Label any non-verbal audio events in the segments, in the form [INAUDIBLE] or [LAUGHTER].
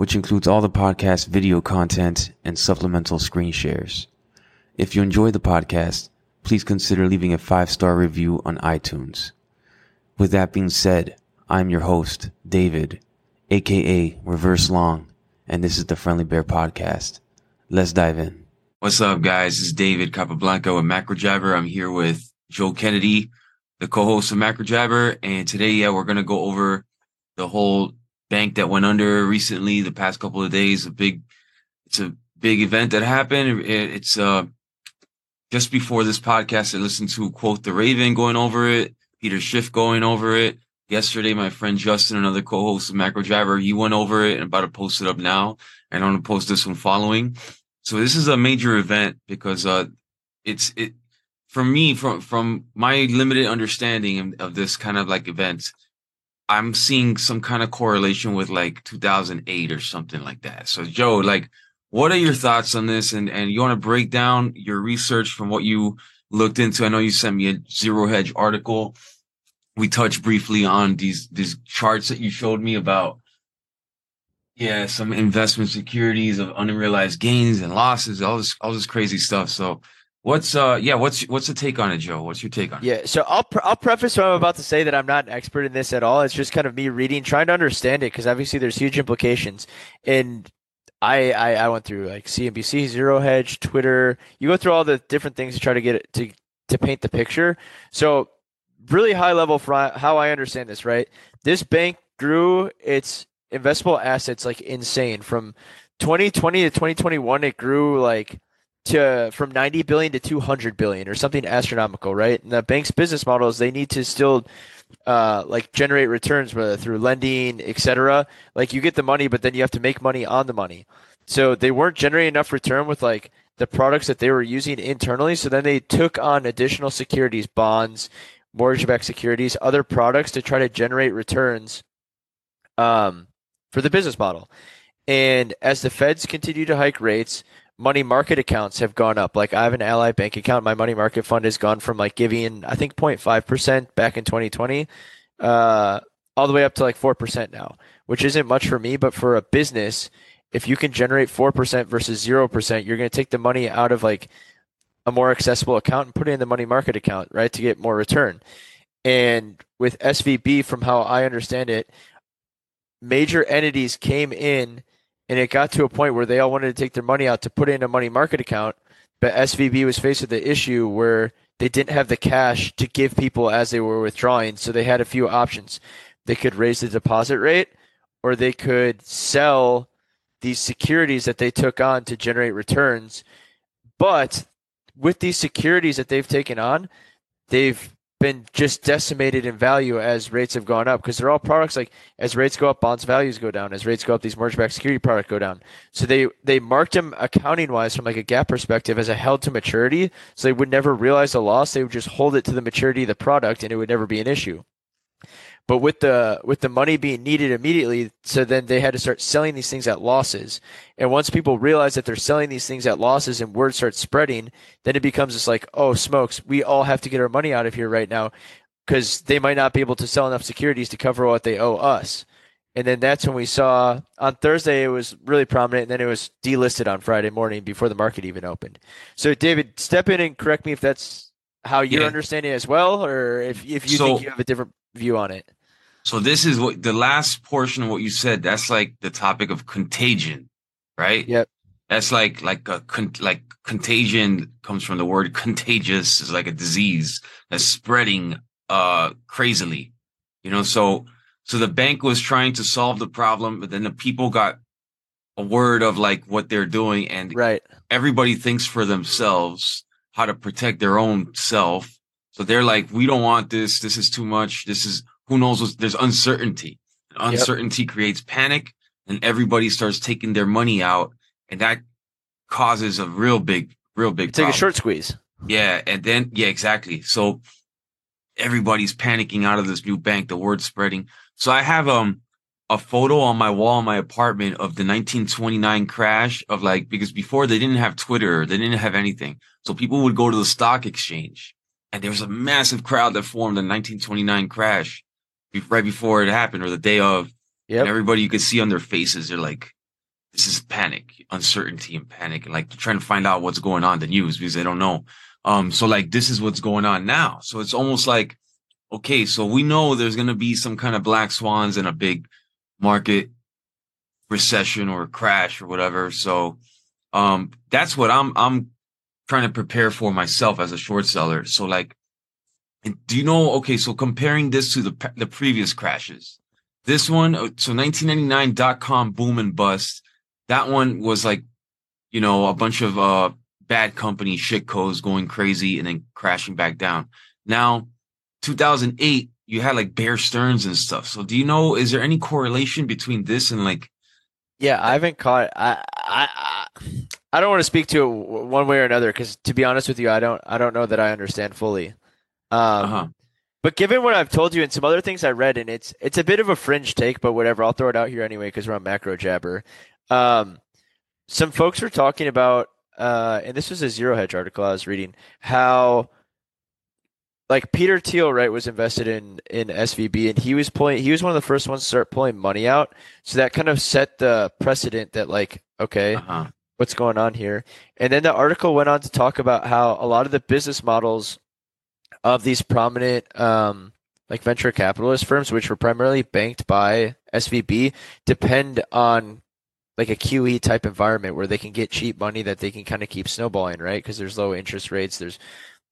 which includes all the podcast video content and supplemental screen shares. If you enjoy the podcast, please consider leaving a five star review on iTunes. With that being said, I'm your host, David, aka Reverse Long, and this is the Friendly Bear Podcast. Let's dive in. What's up, guys? This is David Capablanca with Macro Jabber. I'm here with Joe Kennedy, the co-host of Macro Jabber, and today, yeah, we're gonna go over the whole bank that went under recently, the past couple of days. A big, it's a big event that happened. It, it's uh just before this podcast, I listened to Quoth the Raven going over it Peter Schiff going over it. Yesterday, my friend Justin, another co-host of Macro Jabber he went over it and about to post it up now. And I'm going to post this one following. So this is a major event because, uh, it's, it, for me, from, from my limited understanding of this kind of like event, I'm seeing some kind of correlation with like 2008 or something like that. So Joe, like, what are your thoughts on this? And, and you want to break down your research from what you looked into? I know you sent me a zero hedge article we touched briefly on these these charts that you showed me about yeah some investment securities of unrealized gains and losses all this all this crazy stuff so what's uh yeah what's what's the take on it joe? What's your take on it? Yeah so i'll pre- i'll preface what i'm about to say that i'm not an expert in this at all. It's just kind of me reading trying to understand it because obviously there's huge implications. And I, I i went through like cnbc zero hedge twitter. You go through all the different things to try to get it to to paint the picture. So really high level for how I understand this, right? This bank grew its investable assets like insane. From 2020 to 2021 it grew like to from 90 billion to 200 billion or something astronomical right? And the bank's business models they need to still uh, like generate returns whether through lending etc like you get the money but then you have to make money on the money. So they weren't generating enough return with like the products that they were using internally. So then they took on additional securities bonds mortgage-backed securities, other products to try to generate returns um, for the business model. And as the Feds continue to hike rates, money market accounts have gone up. Like I have an Ally Bank account. My money market fund has gone from like giving, I think 0.5% back in 2020, uh, all the way up to like 4% now, which isn't much for me, but for a business, if you can generate 4% versus 0%, you're going to take the money out of like a more accessible account and put it in the money market account, right, to get more return. And with SVB, from how I understand it, major entities came in and it got to a point where they all wanted to take their money out to put in a money market account. But SVB was faced with the issue where they didn't have the cash to give people as they were withdrawing. So they had a few options. They could raise the deposit rate or they could sell these securities that they took on to generate returns. But with these securities that they've taken on, they've been just decimated in value as rates have gone up because they're all products like as rates go up, bonds values go down. As rates go up, these mortgage-backed security products go down. So they they marked them accounting wise from like a GAAP perspective as a held to maturity, so they would never realize a loss. They would just hold it to the maturity of the product, and it would never be an issue. But with the with the money being needed immediately, so then they had to start selling these things at losses. And once people realize that they're selling these things at losses and word starts spreading, then it becomes just like, oh smokes, we all have to get our money out of here right now because they might not be able to sell enough securities to cover what they owe us. And then that's when we saw on Thursday it was really prominent, and then it was delisted on Friday morning before the market even opened. So, David, step in and correct me if that's how you're yeah. understanding as well, or if if you so, think you have a different view on it. So this is what the last portion of what you said. That's like the topic of contagion, right? Yep. That's like like a con- like contagion comes from the word contagious is like a disease that's spreading uh crazily, you know. So so the bank was trying to solve the problem, but then the people got a word of like what they're doing, and right. everybody thinks for themselves how to protect their own self. So they're like, we don't want this. This is too much. This is who knows there's uncertainty. Uncertainty yep. creates panic and everybody starts taking their money out and that causes a real big, real big. Like a short squeeze. Yeah, and then yeah, exactly. So everybody's panicking out of this new bank. The word's spreading. So I have um a photo on my wall in my apartment of the 1929 crash of like because before they didn't have Twitter, they didn't have anything. So people would go to the stock exchange, and there was a massive crowd that formed the 1929 crash right before it happened or the day of. Yep. And everybody you could see on their faces, they're like, this is panic, uncertainty and panic, and like they're trying to find out what's going on the news because they don't know. Um, so like this is what's going on now. So it's almost like, okay, so we know there's gonna be some kind of black swans and a big market recession or crash or whatever. So um that's what I'm I'm trying to prepare for myself as a short seller. So like do you know okay, so comparing this to the the previous crashes. This one, uh, so 1999 dot com boom and bust. That one was like, you know, a bunch of uh bad company shit codes going crazy and then crashing back down. Now, 2008, you had like Bear Stearns and stuff. So do you know, is there any correlation between this and like, Yeah, I haven't caught. I I I- I don't want to speak to it one way or another because to be honest with you, I don't I don't know that I understand fully. Um, uh-huh, But given what I've told you and some other things I read, and it's it's a bit of a fringe take, but whatever, I'll throw it out here anyway because we're on macro jabber. Um, some folks were talking about, uh, and this was a zero hedge article I was reading, how like Peter Thiel, right, was invested in in SVB, and he was pulling, he was one of the first ones to start pulling money out, so that kind of set the precedent that like, okay, uh-huh. what's going on here. And then the article went on to talk about how a lot of the business models of these prominent um, like venture capitalist firms, which were primarily banked by SVB, depend on like a QE type environment where they can get cheap money that they can kind of keep snowballing, right? Because there's low interest rates, there's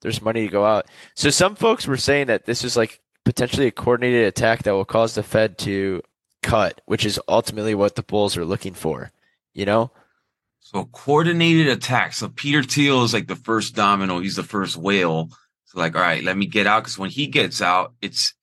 there's money to go out. So some folks were saying that this is like potentially a coordinated attack that will cause the Fed to cut, which is ultimately what the bulls are looking for. You know? So coordinated attack. So Peter Thiel is like the first domino. He's the first whale. So like, all right, let me get out. Cause when he gets out, it's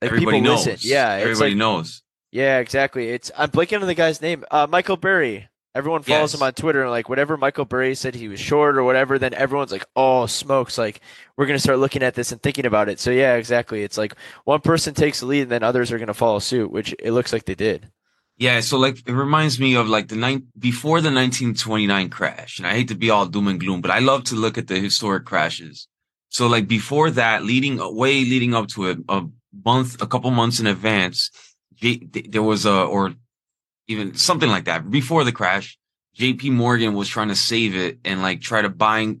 Like everybody knows. listen. Yeah, Everybody like knows. Yeah, exactly. It's I'm blanking on the guy's name. Uh, Michael Burry. Everyone follows Yes. him on Twitter and like whatever Michael Burry said he was short or whatever, then everyone's like, "Oh, smokes!" Like we're gonna start looking at this and thinking about it. So yeah, exactly. It's like one person takes the lead and then others are gonna follow suit, which it looks like they did. Yeah, so like it reminds me of like the nine before the 1929 crash. And I hate to be all doom and gloom, but I love to look at the historic crashes. So like before that, leading way leading up to it, a month, a couple months in advance, J, there was a or even something like that before the crash. J.P. Morgan was trying to save it and like try to buy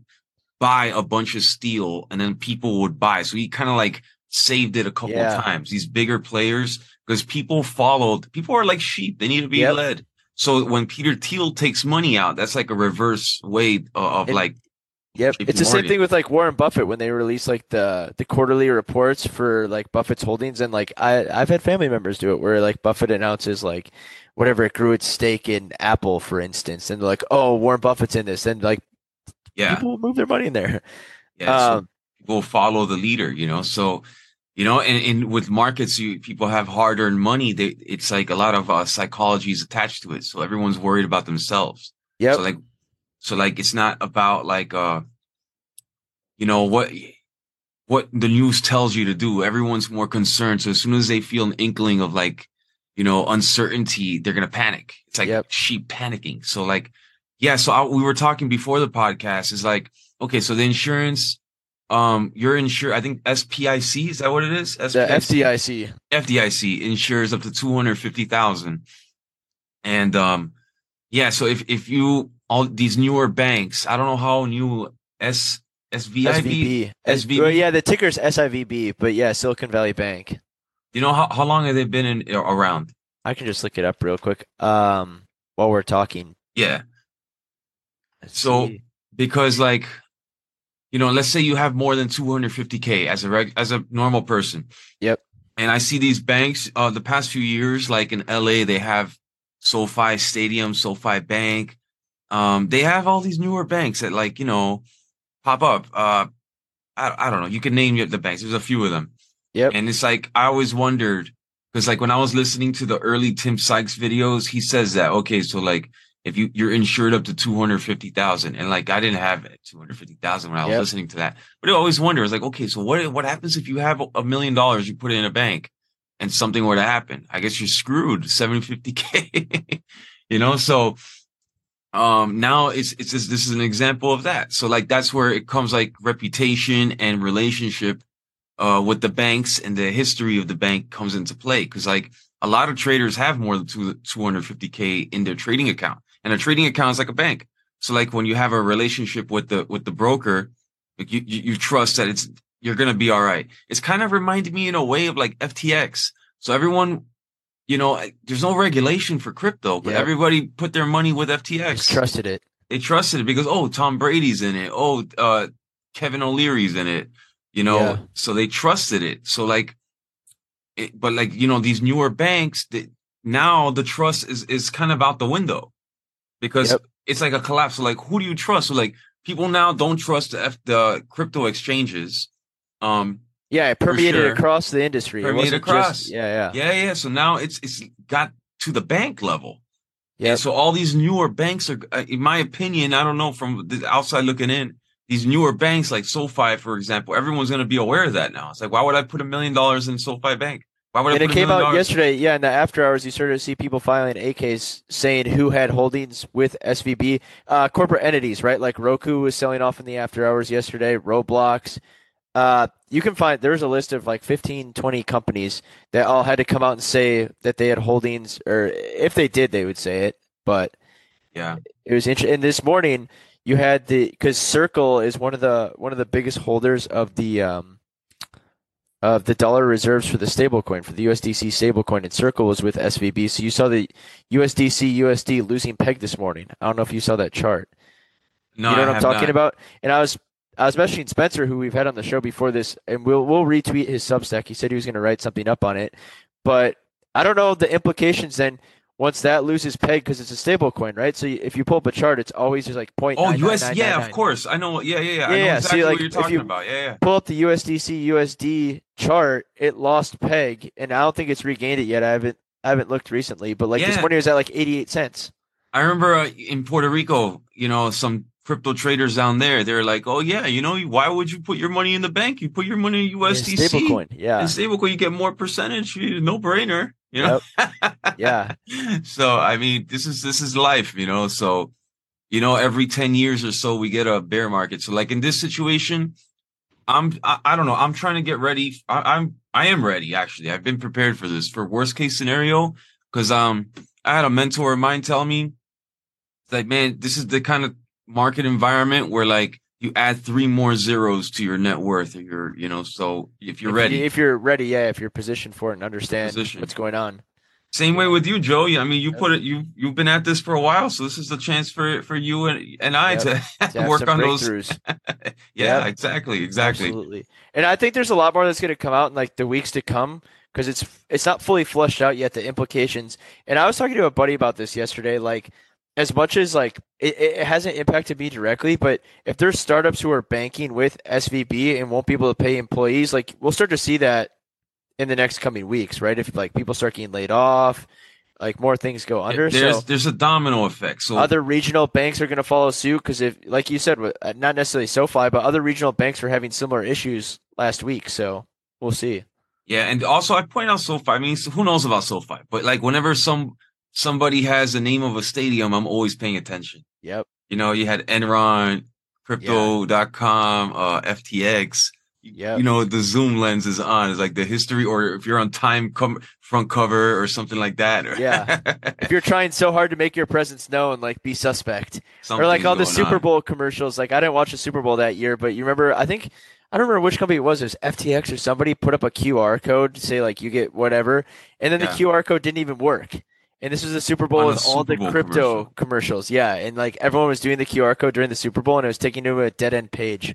buy a bunch of steel, and then people would buy. So he kind of like saved it a couple Yeah. of times. These bigger players because people followed. People are like sheep; they need to be Yep. led. So when Peter Thiel takes money out, that's like a reverse way of, of It- like Yep. JP It's the same thing with like Warren Buffett when they release like the the quarterly reports for like Buffett's holdings and like I I've had family members do it where like Buffett announces like whatever it grew its stake in Apple for instance and they're like oh Warren Buffett's in this and like yeah, people will move their money in there. yeah. so Um, people follow the leader, you know. So you know, and, and with markets, you people have hard earned money. They it's like a lot of uh, psychology is attached to it. So everyone's worried about themselves. yeah So like, so like, it's not about like, uh, you know, what, what the news tells you to do. Everyone's more concerned. So as soon as they feel an inkling of like, you know, uncertainty, they're going to panic. It's like Yep. sheep panicking. So like, yeah. So I, we were talking before the podcast is like, okay, so the insurance, um, you're insured. I think SPIC, is that what it is? the SPIC? FDIC. FDIC insures up to 250,000. And um yeah, so if if you all these newer banks, I don't know how new S SVIB, SVB. SVB? well, yeah, the ticker's SIVB, but yeah, Silicon Valley Bank. you know how, how long have they been in around? I can just look it up real quick. Um, while we're talking. Yeah, Let's So- see. because like you know, let's say you have more than 250k as a reg, as a normal person. Yep. And I see these banks uh the past few years like in LA they have SoFi Stadium, SoFi Bank. Um they have all these newer banks that like, you know, pop up. Uh I I don't know, you can name the banks. There's a few of them. Yep. And it's like I always wondered because like when I was listening to the early Tim Sykes videos, he says that okay, so like if you you're insured up to 250,000 and like I didn't have 250,000 when I was Yep. listening to that. But I always wonder, it's like, okay, so what what happens if you have a million dollars you put it in a bank and something were to happen? I guess you're screwed, 750k. [LAUGHS] you know, so um now it's it's just, this is an example of that. So like that's where it comes like reputation and relationship uh with the banks and the history of the bank comes into play cuz like a lot of traders have more than two, 250k in their trading account and a trading account is like a bank. So like when you have a relationship with the with the broker, like you you, you trust that it's you're gonna be all right. It's kind of reminded me in a way of like FTX. So everyone, you know, there's no regulation for crypto, but Yep. everybody put their money with Just FTX. trusted it. they trusted it because oh, Tom Brady's in it. Oh, uh, Kevin O'Leary's in it. You know, Yeah. so they trusted it. So like, it, but like you know, these newer banks, that now the trust is is kind of out the window because Yep. it's like a collapse. So like, who do you trust? So like, people now don't trust the F, the crypto exchanges. Um, Yeah, it permeated sure. across the industry. Permeated across. Just, yeah, yeah. yeah, yeah. So now it's it's got to the bank level. Yeah. So all these newer banks are, uh, in my opinion, I don't know from the outside looking in, these newer banks like SoFi, for example, everyone's going to be aware of that now. It's like, why would I put a million dollars in SoFi Bank? Why would I And put it came out dollars? yesterday. Yeah, in the after hours, you started to see people filing 8-Ks saying who had holdings with SVB. Uh, corporate entities, right? Like Roku was selling off in the after hours yesterday. Roblox. Uh, you can find there's a list of like 15, 20 companies that all had to come out and say that they had holdings, or if they did, they would say it. But Yeah. it was interesting. And this morning, you had the because Circle is one of the one of the biggest holders of the um of the dollar reserves for the stablecoin for the USDC stablecoin, and Circle was with SVB. So you saw the USDC USD losing peg this morning. I don't know if you saw that chart. No, you know what I'm talking not. about? And I was I was messaging Spencer, who we've had on the show before this, and we'll we'll retweet his Substack. He said he was going to write something up on it, but I don't know the implications then once that loses peg because it's a stable coin, right? So if you pull up a chart, it's always just like point. Oh, US, yeah, of course. I know. Yeah, yeah, yeah. I know Yeah, yeah. exactly See, like, what you're if talking you- about. Yeah, yeah. Pull up the USDC USD chart, it lost peg, and I don't think it's regained it yet. I haven't I haven't looked recently, but like this morning it was at like 88 cents. I remember uh, in Puerto Rico, you know, some crypto traders down there, they're like, oh, yeah, you know, why would you put your money in the bank? You put your money in USDC. Stable coin, yeah, In stablecoin, you get more percentage. No brainer. You know? yeah. [LAUGHS] so I mean, this is this is life, you know. So, you know, every 10 years or so we get a bear market. So like in this situation, I'm I, I don't know, I'm trying to get ready. I, I'm I am ready actually. I've been prepared for this for worst case scenario because um I had a mentor of mine tell me like, man, this is the kind of market environment where like you add three more zeros to your net worth or your, you know, so if you're if ready. You, if you're ready, yeah, if you're positioned for it and understand Position. what's going on. Same way with you, Joe. I mean, you put it. You you've been at this for a while, so this is the chance for for you and and I Yep. to, [LAUGHS] To work on those. breakthroughs. [LAUGHS] Yeah, Yep. exactly, exactly. Absolutely. And I think there's a lot more that's going to come out in like the weeks to come because it's it's not fully fleshed out yet the implications. And I was talking to a buddy about this yesterday. Like, as much as like it, it hasn't impacted me directly, but if there's startups who are banking with SVB and won't be able to pay employees, like we'll start to see that in the next coming weeks, right? If like people start getting laid off, like more things go under. There's so there's a domino effect. So other regional banks are going to follow suit because if, like you said, uh, not necessarily SoFi, but other regional banks were having similar issues last week. So we'll see. yeah, and also I point out SoFi. I mean, who knows about SoFi? But like whenever some somebody has the name of a stadium, I'm always paying attention. Yep. You know, you had Enron, Crypto.com, uh, FTX. Yep. You know, the zoom lens is on. It's like the history, or if you're on Time com- front cover or something like that. [LAUGHS] Yeah. If you're trying so hard to make your presence known, like be suspect. or like all the Super on. Bowl commercials. Like I didn't watch the Super Bowl that year, but you remember? I think I don't remember which company it was. It was FTX or somebody put up a QR code to say like you get whatever, and then Yeah. the QR code didn't even work. And this was the Super Bowl with all the Bowl crypto commercial. commercials. Yeah, and like everyone was doing the QR code during the Super Bowl, and it was taking you to a dead end page.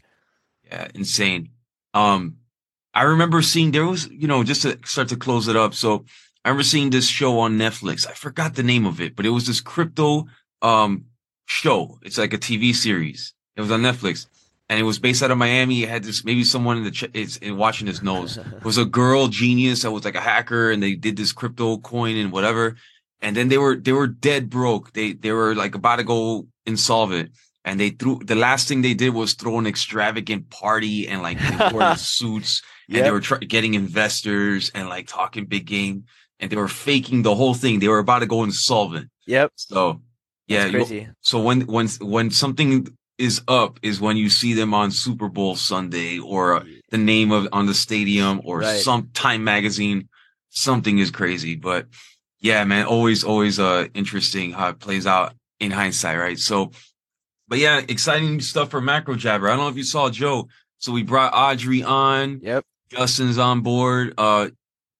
Yeah, insane. Um, I remember seeing there was, you know, just to start to close it up. So I remember seeing this show on Netflix. I forgot the name of it, but it was this crypto um show. It's like a TV series. It was on Netflix, and it was based out of Miami. It had this maybe someone in the ch- is in watching his [LAUGHS] nose. It was a girl genius that was like a hacker, and they did this crypto coin and whatever. And then they were they were dead broke. They they were like about to go insolvent. And they threw the last thing they did was throw an extravagant party and like they wore [LAUGHS] suits and Yep. they were try- getting investors and like talking big game and they were faking the whole thing. They were about to go insolvent. Yep. So yeah, crazy. so when when when something is up is when you see them on Super Bowl Sunday or uh, the name of on the stadium or Right. some Time magazine. Something is crazy, but yeah, man, always always uh interesting how it plays out in hindsight, right? So, but yeah, exciting stuff for Macro Jabber. I don't know if you saw Joe. So we brought Audrey on. Yep. Justin's on board. Uh,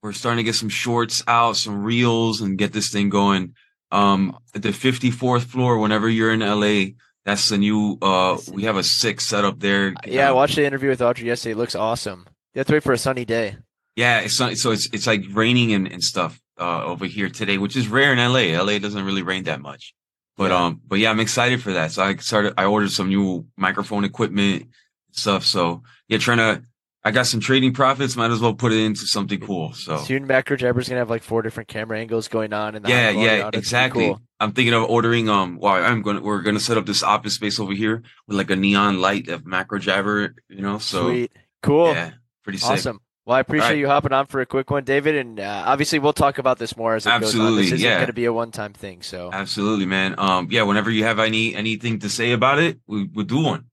we're starting to get some shorts out, some reels, and get this thing going. Um, at the 54th floor, whenever you're in LA, that's the new. Uh, we have a six set up there. Yeah, I Uh, watched the interview with Audrey yesterday. It looks awesome. You have to wait for a sunny day. yeah. It's not, so it's it's like raining and, and stuff uh over here today, which is rare in LA. LA doesn't really rain that much. But Yeah. um, but yeah, I'm excited for that. So I started. I ordered some new microphone equipment stuff. So yeah, trying to. I got some trading profits. Might as well put it into something cool. So Soon, Macro Jabber's gonna have like four different camera angles going on. And yeah, yeah, exactly. Cool. I'm thinking of ordering. Um, well, I'm gonna we're gonna set up this office space over here with like a neon light of macro jabber. You know, so Sweet. Cool. yeah, pretty sick. Awesome. Well, I appreciate Alright. you hopping on for a quick one, David. And uh, obviously, we'll talk about this more as it goes on. Absolutely, This isn't yeah. going to be a one-time thing. So Absolutely, man. Um, yeah. Whenever you have any anything to say about it, we we'll do one.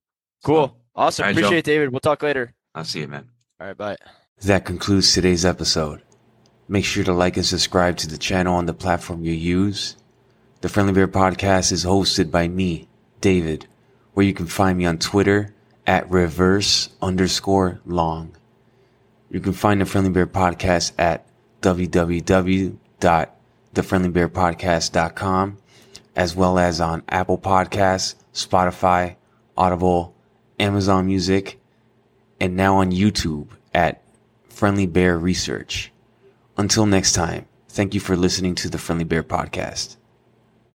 cool. So, Awesome. Alright, Joe. appreciate it, David. We'll talk later. I'll see you, man. All right. Bye. That concludes today's episode. Make sure to like and subscribe to the channel on the platform you use. The Friendly Bear Podcast is hosted by me, David, where you can find me on Twitter at reverse underscore long. You can find the Friendly Bear Podcast at www.thefriendlybearpodcast.com as well as on Apple Podcasts, Spotify, Audible, Amazon Music, and now on YouTube at Friendly Bear Research. Until next time, thank you for listening to the Friendly Bear Podcast.